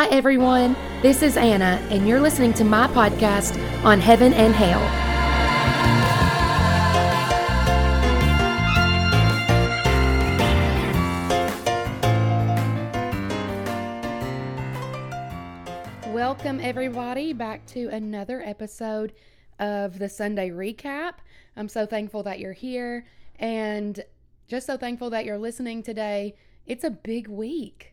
Hi, everyone. This is Anna, and you're listening to my podcast on Heaven and Hale. Welcome, everybody, back to another episode of the Sunday Recap. I'm so thankful that you're here and just so thankful that you're listening today. It's a big week.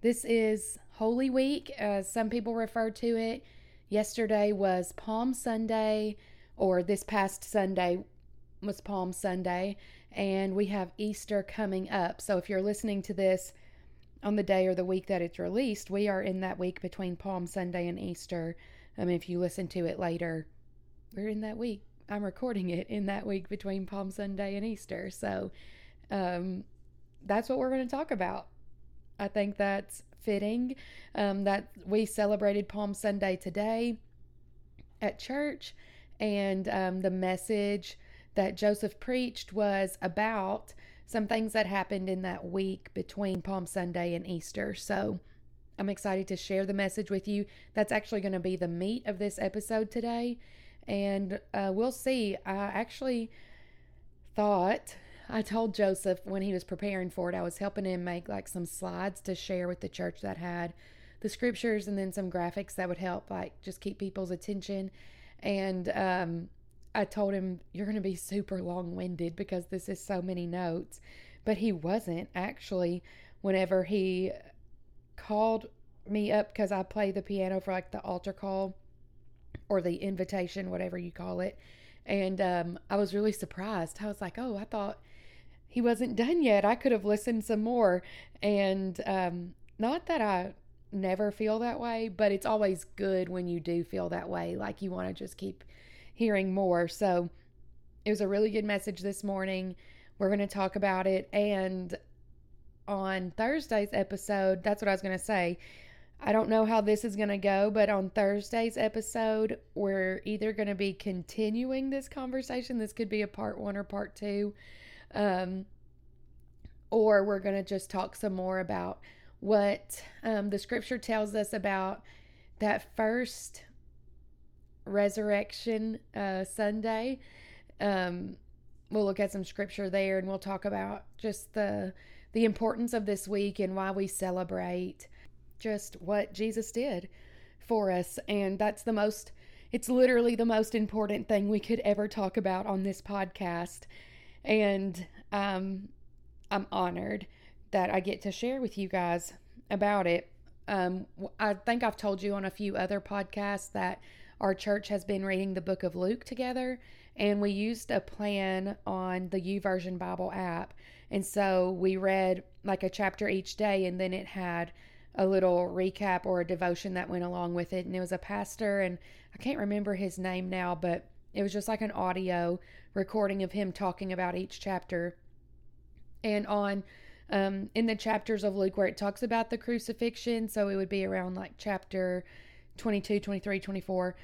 This is Holy Week, as some people refer to it. Yesterday was Palm Sunday, or this past Sunday was Palm Sunday, and we have Easter coming up. So if you're listening to this on the day or the week that it's released, we are in that week between Palm Sunday and Easter. I mean, if you listen to it later, we're in that week. I'm recording it in that week between Palm Sunday and Easter. So um, that's what we're going to talk about. I think that's fitting um, that we celebrated Palm Sunday today at church, and um, the message that Joseph preached was about some things that happened in that week between Palm Sunday and Easter. So I'm excited to share the message with you. That's actually going to be the meat of this episode today. And uh, we'll see. I actually thought I told Joseph when he was preparing for it, I was helping him make like some slides to share with the church that had the scriptures and then some graphics that would help like just keep people's attention. And um, I told him, You're going to be super long winded because this is so many notes. But he wasn't actually whenever he called me up because I play the piano for like the altar call or the invitation, whatever you call it. And um, I was really surprised. I was like, Oh, I thought he wasn't done yet. I could have listened some more. And um, not that I never feel that way, but it's always good when you do feel that way. Like you want to just keep hearing more. So it was a really good message this morning. We're going to talk about it. And on Thursday's episode, that's what I was going to say. I don't know how this is going to go, but on Thursday's episode, we're either going to be continuing this conversation. This could be a part one or part two um, or we're going to just talk some more about what um, the scripture tells us about that first resurrection uh, Sunday. Um, we'll look at some scripture there and we'll talk about just the the importance of this week and why we celebrate just what Jesus did for us and that's the most it's literally the most important thing we could ever talk about on this podcast and um, I'm honored that I get to share with you guys about it. Um, I think I've told you on a few other podcasts that our church has been reading the book of Luke together, and we used a plan on the YouVersion Bible app. And so we read like a chapter each day, and then it had a little recap or a devotion that went along with it. And it was a pastor, and I can't remember his name now, but it was just like an audio recording of him talking about each chapter. And on um, in the chapters of Luke where it talks about the crucifixion, so it would be around like chapter 22, 23, 24.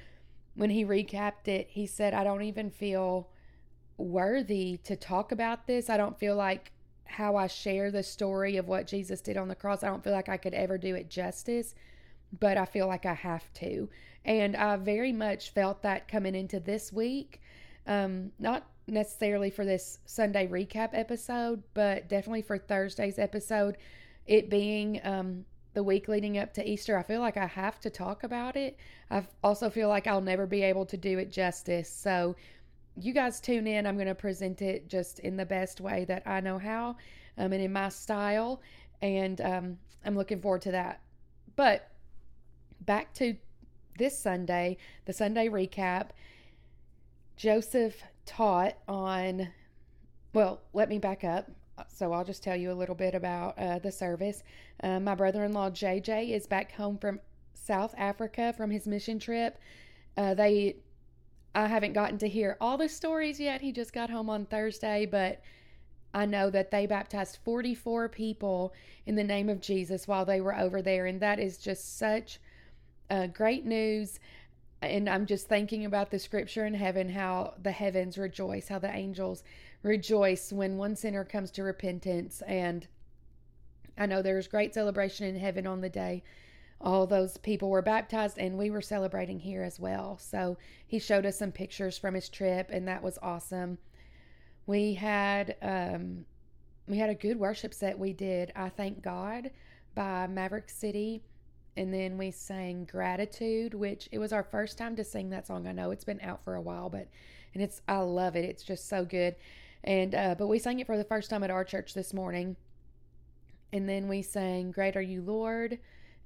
When he recapped it, he said, I don't even feel worthy to talk about this. I don't feel like how I share the story of what Jesus did on the cross, I don't feel like I could ever do it justice, but I feel like I have to. And I very much felt that coming into this week. Um, not necessarily for this Sunday recap episode, but definitely for Thursday's episode, it being um, the week leading up to Easter, I feel like I have to talk about it. I also feel like I'll never be able to do it justice. So, you guys tune in. I'm going to present it just in the best way that I know how um, and in my style. And um, I'm looking forward to that. But back to this Sunday, the Sunday recap, Joseph taught on, well, let me back up. So I'll just tell you a little bit about uh, the service. Uh, my brother in law, JJ, is back home from South Africa from his mission trip. Uh, they, I haven't gotten to hear all the stories yet. He just got home on Thursday, but I know that they baptized 44 people in the name of Jesus while they were over there. And that is just such uh, great news. And I'm just thinking about the scripture in heaven, how the heavens rejoice, how the angels rejoice when one sinner comes to repentance. And I know there's great celebration in heaven on the day all those people were baptized and we were celebrating here as well. So he showed us some pictures from his trip and that was awesome. We had um we had a good worship set we did. I thank God by Maverick City and then we sang Gratitude, which it was our first time to sing that song. I know it's been out for a while, but and it's I love it. It's just so good. And uh but we sang it for the first time at our church this morning. And then we sang Great Are You Lord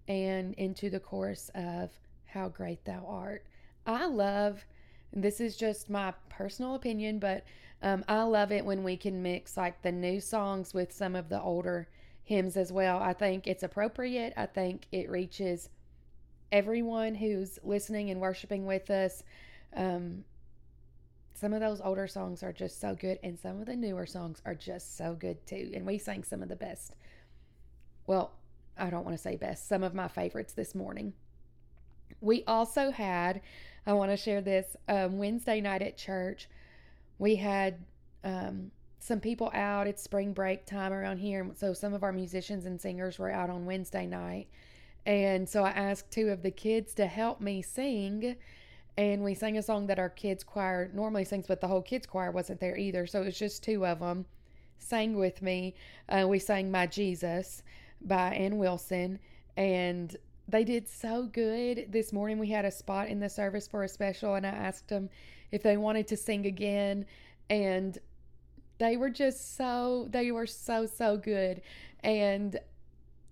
and into the chorus of How Great Thou Art. I love, this is just my personal opinion, but um, I love it when we can mix like the new songs with some of the older hymns as well. I think it's appropriate. I think it reaches everyone who's listening and worshiping with us. Um, some of those older songs are just so good, and some of the newer songs are just so good too. And we sang some of the best. Well, I don't want to say best, some of my favorites this morning. We also had, I want to share this, um, Wednesday night at church. We had um, some people out. It's spring break time around here. So some of our musicians and singers were out on Wednesday night. And so I asked two of the kids to help me sing. And we sang a song that our kids' choir normally sings, but the whole kids' choir wasn't there either. So it was just two of them sang with me. Uh, we sang My Jesus by Anne Wilson, and they did so good. This morning we had a spot in the service for a special, and I asked them if they wanted to sing again, and they were just so they were so so good, and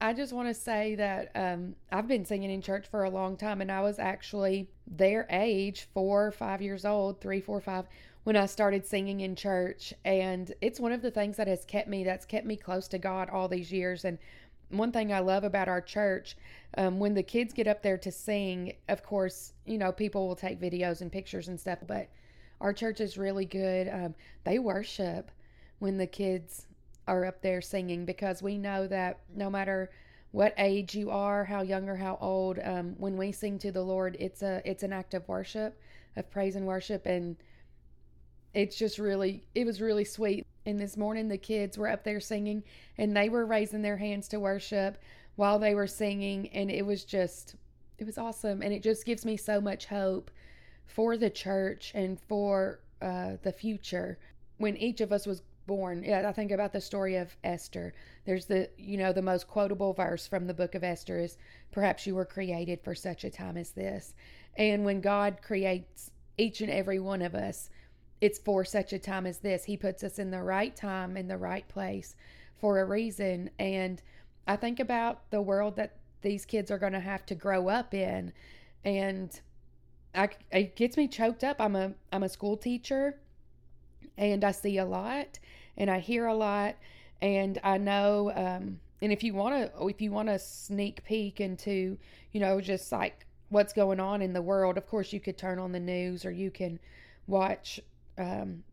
I just want to say that um, I've been singing in church for a long time, and I was actually their age, four, five years old, three, four, five, when I started singing in church. And it's one of the things that has kept me, that's kept me close to God all these years. And one thing I love about our church, um, when the kids get up there to sing, of course, you know, people will take videos and pictures and stuff, but our church is really good. Um, they worship when the kids are up there singing because we know that no matter what age you are, how young or how old, um, when we sing to the Lord, it's a it's an act of worship, of praise and worship, and it's just really it was really sweet. And this morning the kids were up there singing and they were raising their hands to worship while they were singing. And it was just it was awesome. And it just gives me so much hope for the church and for uh, the future. When each of us was born yeah i think about the story of esther there's the you know the most quotable verse from the book of esther is perhaps you were created for such a time as this and when god creates each and every one of us it's for such a time as this. He puts us in the right time, in the right place for a reason. And I think about the world that these kids are going to have to grow up in. And I, it gets me choked up. I'm a I'm a school teacher, and I see a lot, and I hear a lot, and I know. Um, and if you want to, if you want to sneak peek into, you know, just like what's going on in the world, of course you could turn on the news or you can watch um,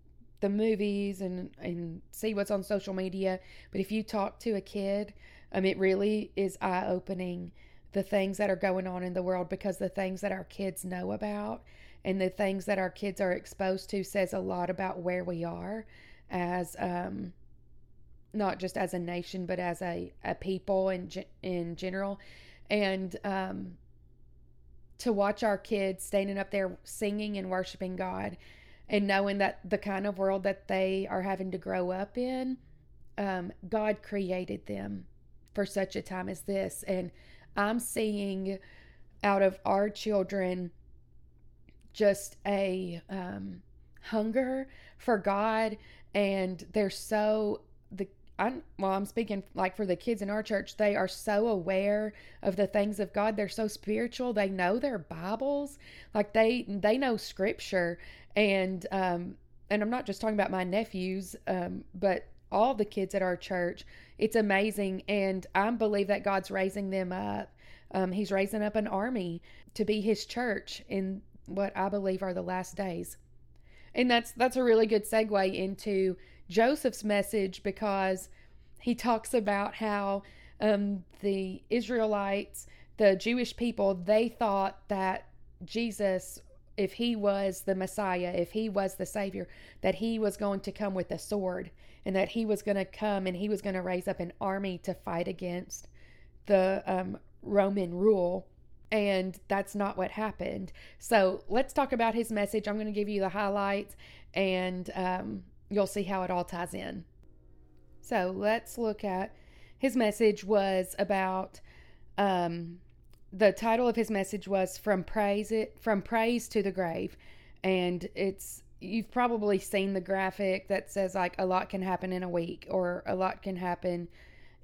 the movies and and see what's on social media. But if you talk to a kid, um, it really is eye opening the things that are going on in the world because the things that our kids know about and the things that our kids are exposed to says a lot about where we are as um, not just as a nation but as a, a people in in general and um, to watch our kids standing up there singing and worshiping God and knowing that the kind of world that they are having to grow up in, um, God created them for such a time as this. And I'm seeing out of our children just a um, hunger for God, and they're so the I'm well, I'm speaking like for the kids in our church, they are so aware of the things of God. They're so spiritual. They know their Bibles. Like they they know scripture and um and I'm not just talking about my nephews, um, but all the kids at our church. It's amazing, and I believe that God's raising them up. Um, he's raising up an army to be His church in what I believe are the last days, and that's that's a really good segue into Joseph's message because he talks about how um, the Israelites, the Jewish people, they thought that Jesus if he was the Messiah, if he was the Savior, that he was going to come with a sword and that he was going to come and he was going to raise up an army to fight against the um, Roman rule. And that's not what happened. So let's talk about his message. I'm going to give you the highlights and um, you'll see how it all ties in. So let's look at his message was about um, the title of his message was from praise it from praise to the grave and it's you've probably seen the graphic that says like a lot can happen in a week or a lot can happen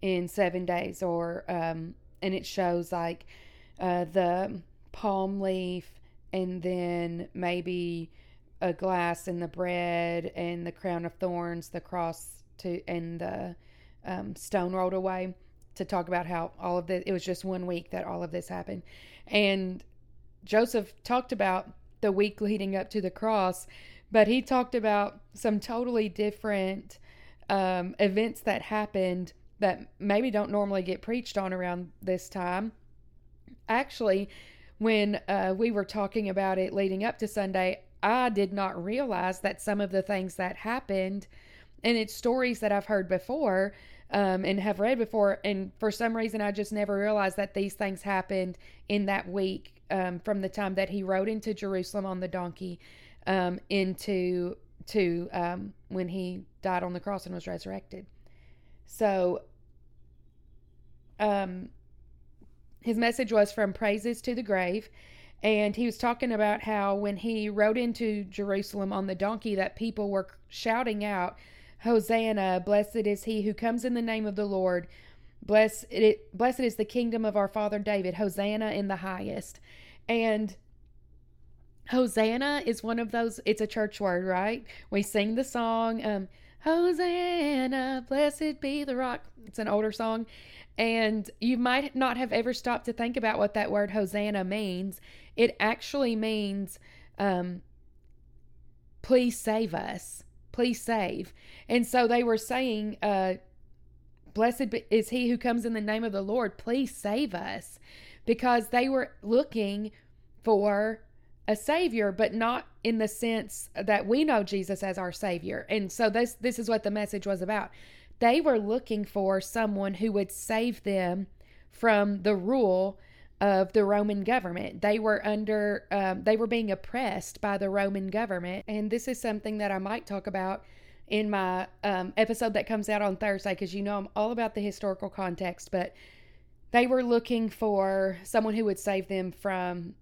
in seven days or um, and it shows like uh, the palm leaf and then maybe a glass and the bread and the crown of thorns the cross to and the um, stone rolled away to talk about how all of this it was just one week that all of this happened. And joseph talked about the week leading up to the cross but he talked about some totally different um, events that happened that maybe don't normally get preached on around this time actually when uh, we were talking about it leading up to sunday i did not realize that some of the things that happened and it's stories that i've heard before um, and have read before. And for some reason, I just never realized that these things happened in that week um, from the time that he rode into Jerusalem on the donkey um, into to um, when he died on the cross and was resurrected. So, um, his message was from praises to the grave. And he was talking about how when he rode into Jerusalem on the donkey, that people were shouting out, Hosanna, blessed is he who comes in the name of the Lord. Blessed, it, blessed is the kingdom of our father David. Hosanna in the highest. And Hosanna is one of those, it's a church word, right? We sing the song, um, Hosanna, blessed be the rock. It's an older song. And you might not have ever stopped to think about what that word Hosanna means. It actually means, um, please save us please save. And so they were saying, uh, Blessed is he who comes in the name of the Lord, please save us. Because they were looking for a savior, but not in the sense that we know Jesus as our savior. And so this this is what the message was about. They were looking for someone who would save them from the rule of the Roman government. They were under, um, they were being oppressed by the Roman government. And this is something that I might talk about in my um, episode that comes out on Thursday because you know I'm all about the historical context. But they were looking for someone who would save them from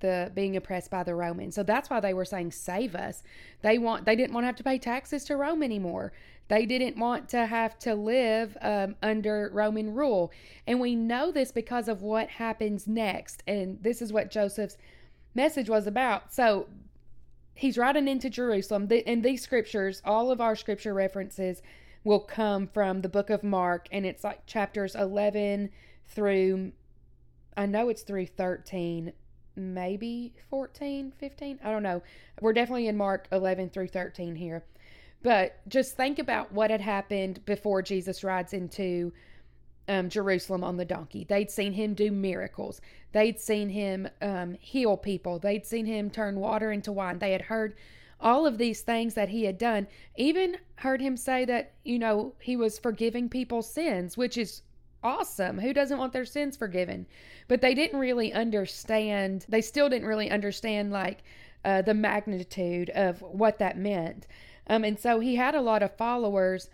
the being oppressed by the Romans. So that's why they were saying save us. They want they didn't want to have to pay taxes to Rome anymore. They didn't want to have to live um, under Roman rule. And we know this because of what happens next. And this is what Joseph's message was about. So he's riding into Jerusalem. In these scriptures, all of our scripture references will come from the book of Mark, and it's like chapters 11 through, I know it's through 13, maybe 14, 15. I don't know. We're definitely in Mark 11 through 13 here. But just think about what had happened before Jesus rides into um, Jerusalem on the donkey. They'd seen him do miracles. They'd seen him um, heal people. They'd seen him turn water into wine. They had heard all of these things that he had done. Even heard him say that, you know, he was forgiving people's sins, which is awesome. Who doesn't want their sins forgiven? But they didn't really understand, they still didn't really understand, like, uh, the magnitude of what that meant. Um, and so he had a lot of followers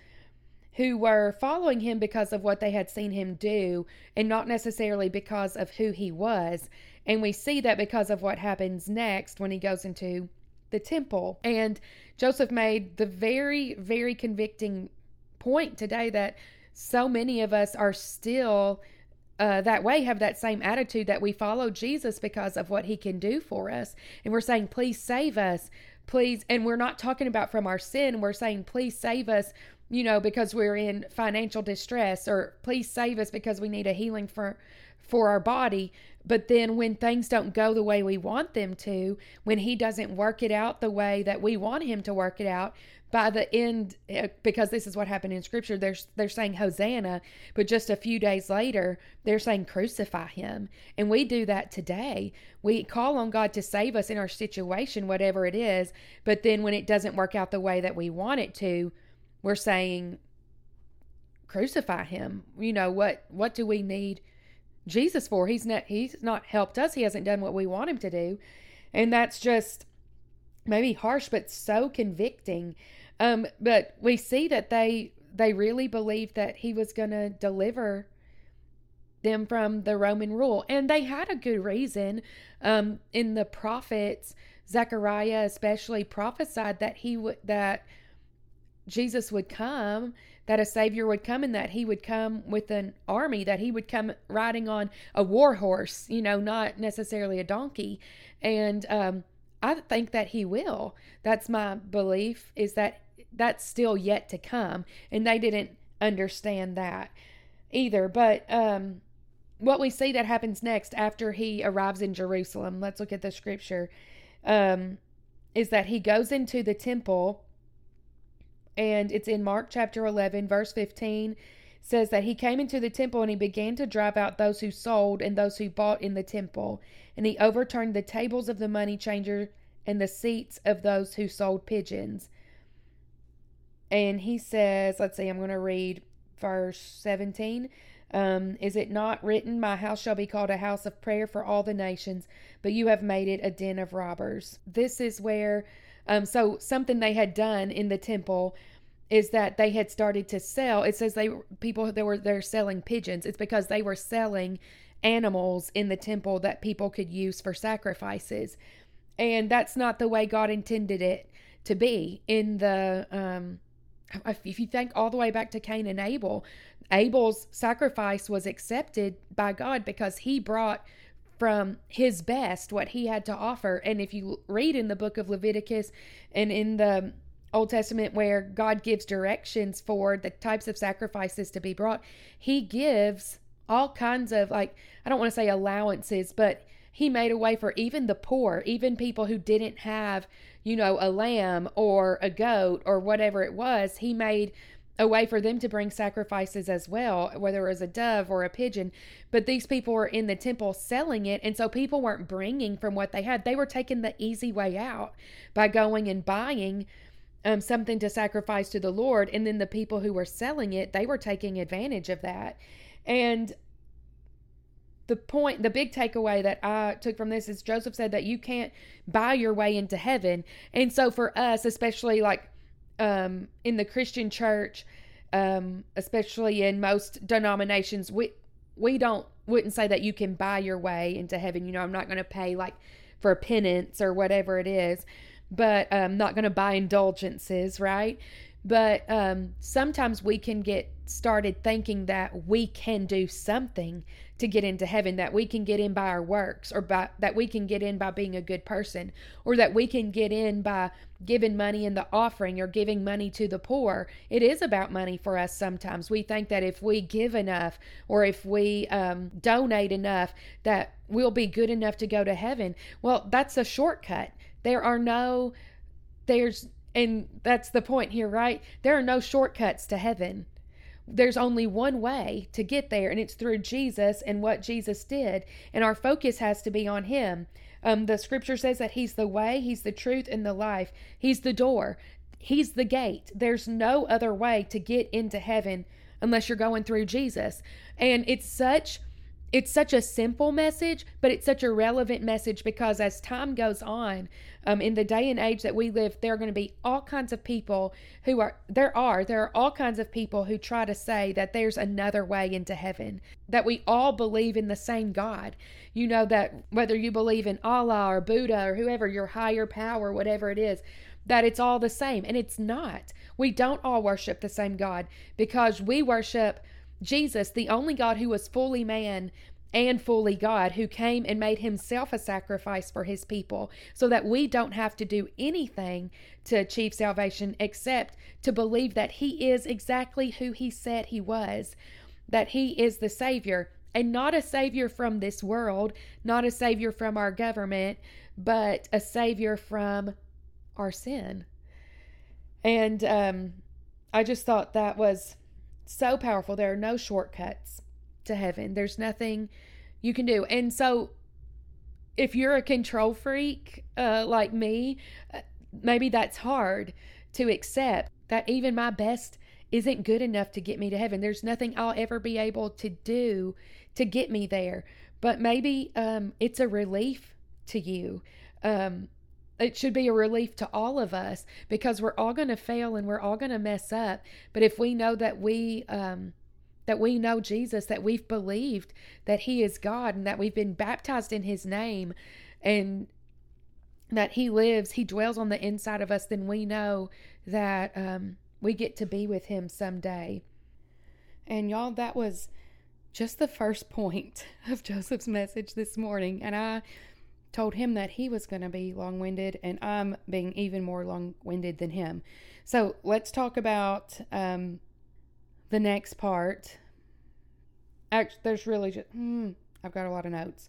who were following him because of what they had seen him do and not necessarily because of who he was. And we see that because of what happens next when he goes into the temple. And Joseph made the very, very convicting point today that so many of us are still uh, that way, have that same attitude that we follow Jesus because of what he can do for us. And we're saying, please save us please and we're not talking about from our sin. We're saying please save us you know because we're in financial distress or please save us because we need a healing for for our body. But then when things don't go the way we want them to when he doesn't work it out the way that we want him to work it out by the end eh, because this is what happened in scripture they're they're saying hosanna but just a few days later they're saying crucify him. And we do that today. We call on God to save us in our situation whatever it is but then when it doesn't work out the way that we want it to we're saying crucify him you know what what do we need Jesus for. He's not he's not helped us. He hasn't done what we want him to do. And that's just maybe harsh but so convicting. Um but we see that they they really believed that he was going to deliver them from the Roman rule. And they had a good reason. Um in the prophets, Zechariah especially prophesied that he would that Jesus would come that a savior would come and that he would come with an army, that he would come riding on a war horse, you know, not necessarily a donkey. And um, I think that he will. That's my belief, is that that's still yet to come. And they didn't understand that either. But um, what we see that happens next after he arrives in Jerusalem, let's look at the scripture, um, is that he goes into the temple and it's in Mark chapter 11, verse 15 says that he came into the temple and he began to drive out those who sold and those who bought in the temple. And he overturned the tables of the money changer and the seats of those who sold pigeons. And he says, let's see, I'm going to read verse 17. Um, is it not written, My house shall be called a house of prayer for all the nations, but you have made it a den of robbers? This is where, um, so something they had done in the temple is that they had started to sell. It says they people they were they're selling pigeons. It's because they were selling animals in the temple that people could use for sacrifices. And that's not the way God intended it to be. In the um if you think all the way back to Cain and Abel, Abel's sacrifice was accepted by God because he brought from his best what he had to offer. And if you read in the book of Leviticus and in the Old Testament where God gives directions for the types of sacrifices to be brought, He gives all kinds of, like, I don't want to say allowances, but He made a way for even the poor, even people who didn't have, you know, a lamb or a goat or whatever it was. He made a way for them to bring sacrifices as well, whether it was a dove or a pigeon. But these people were in the temple selling it, and so people weren't bringing from what they had. They were taking the easy way out by going and buying um, something to sacrifice to the Lord. And then the people who were selling it, they were taking advantage of that. And the point, the big takeaway that I took from this is Joseph said that you can't buy your way into heaven. And so for us, especially like um, in the Christian church, um, especially in most denominations, we we don't wouldn't say that you can buy your way into heaven. You know, I'm not going to pay like for penance or whatever it is but I'm um, not going to buy indulgences, right? But um, sometimes we can get started thinking that we can do something to get into heaven, that we can get in by our works, or by, that we can get in by being a good person, or that we can get in by giving money in the offering or giving money to the poor. It is about money for us sometimes. We think that if we give enough or if we um, donate enough, that we'll be good enough to go to heaven. Well, that's a shortcut there are no, there's, and that's the point here, right? There are no shortcuts to heaven. There's only one way to get there, and it's through Jesus and what Jesus did. And our focus has to be on Him. Um, the scripture says that He's the way, He's the truth, and the life. He's the door, He's the gate. There's no other way to get into heaven unless you're going through Jesus. And it's such it's such a simple message, but it's such a relevant message because as time goes on, um, in the day and age that we live, there are going to be all kinds of people who are, there are, there are all kinds of people who try to say that there's another way into heaven, that we all believe in the same God. You know, that whether you believe in Allah or Buddha or whoever, your higher power, whatever it is, that it's all the same. And it's not. We don't all worship the same God because we worship Jesus, the only God who was fully man and fully God, who came and made himself a sacrifice for his people, so that we don't have to do anything to achieve salvation except to believe that he is exactly who he said he was, that he is the Savior, and not a Savior from this world, not a Savior from our government, but a Savior from our sin. And um, I just thought that was so powerful. There are no shortcuts to heaven. There's nothing you can do. And so if you're a control freak uh, like me, uh, maybe that's hard to accept that even my best isn't good enough to get me to heaven. There's nothing I'll ever be able to do to get me there. But maybe um, it's a relief to you. Um, it should be a relief to all of us because we're all going to fail and we're all going to mess up. But if we know that we um, that we know Jesus, that we've believed that He is God, and that we've been baptized in His name, and that He lives, He dwells on the inside of us, then we know that um, we get to be with Him someday. And y'all, that was just the first point of Joseph's message this morning. And I told him that he was going to be long winded, and I'm being even more long winded than him. So let's talk about um, the next part. Actually, there's really just, hmm, I've got a lot of notes.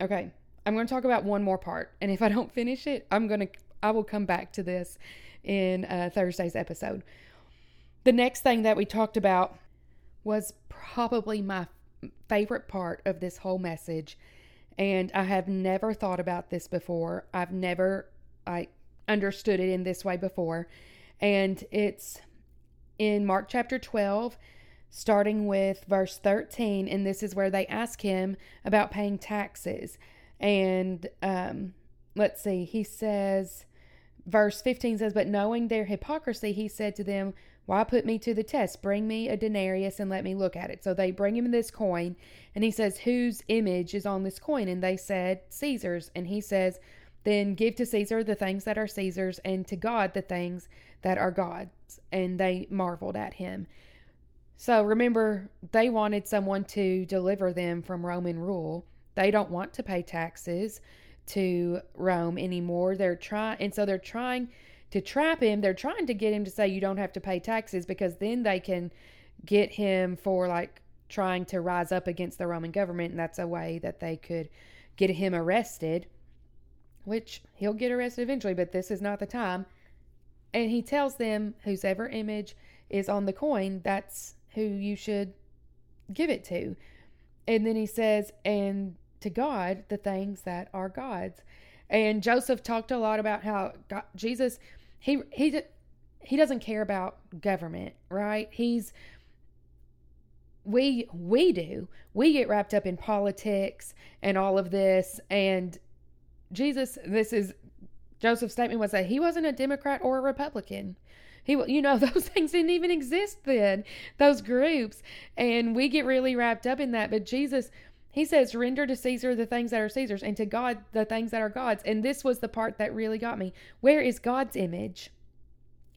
Okay, I'm going to talk about one more part, and if I don't finish it, I'm going to, I will come back to this in uh, Thursday's episode. The next thing that we talked about was probably my favorite part of this whole message and I have never thought about this before. I've never I understood it in this way before. And it's in Mark chapter 12 starting with verse 13 and this is where they ask him about paying taxes. And um let's see. He says verse 15 says, But knowing their hypocrisy, he said to them, why put me to the test? Bring me a denarius and let me look at it. So they bring him this coin, and he says, Whose image is on this coin? And they said, Caesar's. And he says, Then give to Caesar the things that are Caesar's, and to God the things that are God's. And they marveled at him. So remember, they wanted someone to deliver them from Roman rule. They don't want to pay taxes to Rome anymore. They're trying, and so they're trying to trap him. They're trying to get him to say you don't have to pay taxes because then they can get him for like trying to rise up against the Roman government. And that's a way that they could get him arrested, which he'll get arrested eventually, but this is not the time. And he tells them whosever image is on the coin, that's who you should give it to. And then he says, and to God, the things that are God's. And Joseph talked a lot about how God, Jesus he he he doesn't care about government, right? He's we we do. We get wrapped up in politics and all of this and Jesus this is Joseph's statement was that he wasn't a Democrat or a Republican. He, you know, those things didn't even exist then, those groups. And we get really wrapped up in that. But Jesus, he says, render to Caesar the things that are Caesar's and to God the things that are God's. And this was the part that really got me. Where is God's image?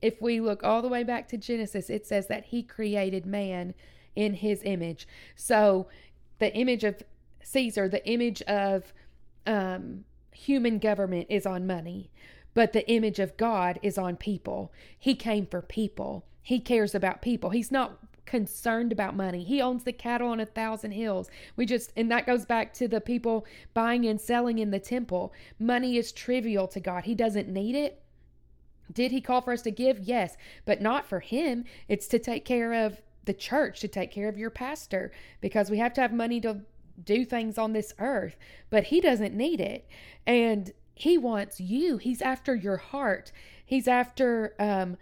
if we look all the way back to Genesis, it says that he created man in his image. So the image of Caesar, the image of um, human government is on money, but the image of God is on people. He came for people. He cares about people. He's not concerned about money. He owns the cattle on a thousand hills. We just, and that goes back to the people buying and selling in the temple. Money is trivial to God. He doesn't need it. Did he call for us to give? Yes, but not for him. It's to take care of the church, to take care of your pastor, because we have to have money to do things on this earth, but he doesn't need it. And he wants you. He's after your heart. He's after um,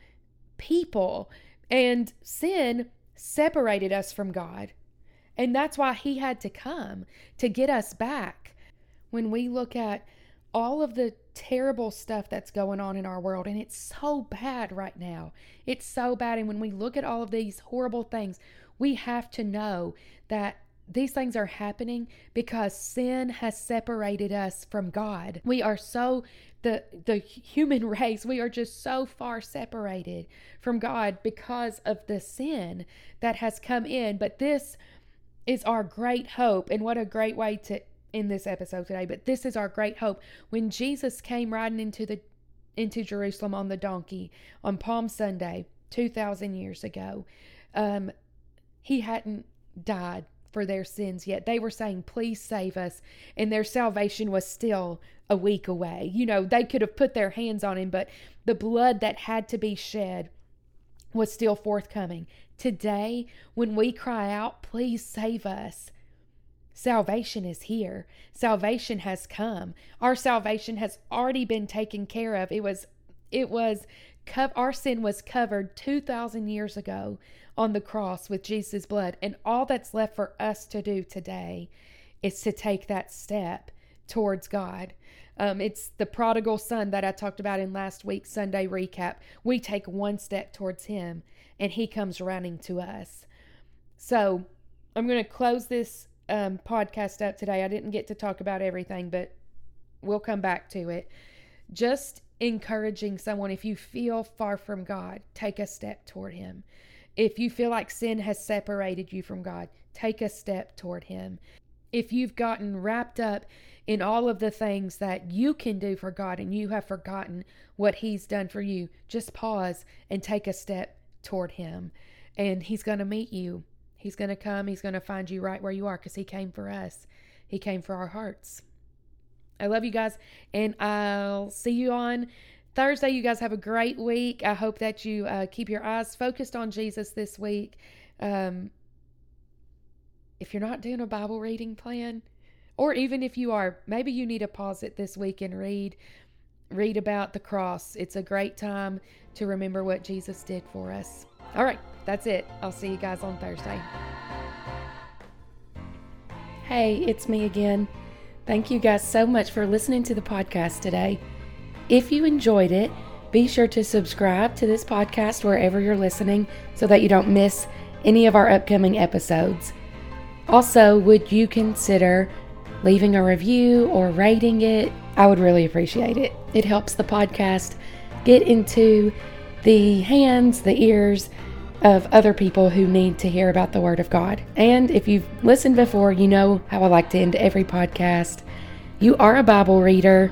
people. And sin separated us from God. And that's why he had to come to get us back. When we look at all of the terrible stuff that's going on in our world. And it's so bad right now. It's so bad. And when we look at all of these horrible things, we have to know that these things are happening because sin has separated us from God. We are so the the human race, we are just so far separated from God because of the sin that has come in. But this is our great hope and what a great way to in this episode today, but this is our great hope. When Jesus came riding into the into Jerusalem on the donkey on Palm Sunday, 2000 years ago, um, he hadn't died for their sins yet. They were saying, "Please save us." And their salvation was still a week away. You know, they could have put their hands on him, but the blood that had to be shed was still forthcoming. Today, when we cry out, "Please save us," Salvation is here. Salvation has come. Our salvation has already been taken care of. It was it was our sin was covered 2,000 years ago on the cross with Jesus' blood. And all that's left for us to do today is to take that step towards God. Um, it's the prodigal son that I talked about in last week's Sunday recap. We take one step towards him and he comes running to us. So I'm going to close this um, podcast up today. I didn't get to talk about everything, but we'll come back to it. Just encouraging someone if you feel far from God, take a step toward him. If you feel like sin has separated you from God, take a step toward him. If you've gotten wrapped up in all of the things that you can do for God and you have forgotten what He's done for you, just pause and take a step toward Him. And He's going to meet you. He's going to come. He's going to find you right where you are because He came for us, He came for our hearts. I love you guys, and I'll see you on Thursday. You guys have a great week. I hope that you uh, keep your eyes focused on Jesus this week. Um, if you're not doing a Bible reading plan, or even if you are, maybe you need to pause it this week and read read about the cross. It's a great time to remember what Jesus did for us. All right, that's it. I'll see you guys on Thursday. Hey, it's me again. Thank you guys so much for listening to the podcast today. If you enjoyed it, be sure to subscribe to this podcast wherever you're listening so that you don't miss any of our upcoming episodes. Also, would you consider leaving a review or rating it? I would really appreciate it. It helps the podcast get into the hands, the ears of other people who need to hear about the Word of God. And if you've listened before, you know how I like to end every podcast. You are a Bible reader,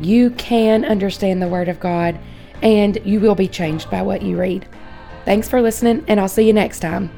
you can understand the Word of God, and you will be changed by what you read. Thanks for listening, and I'll see you next time.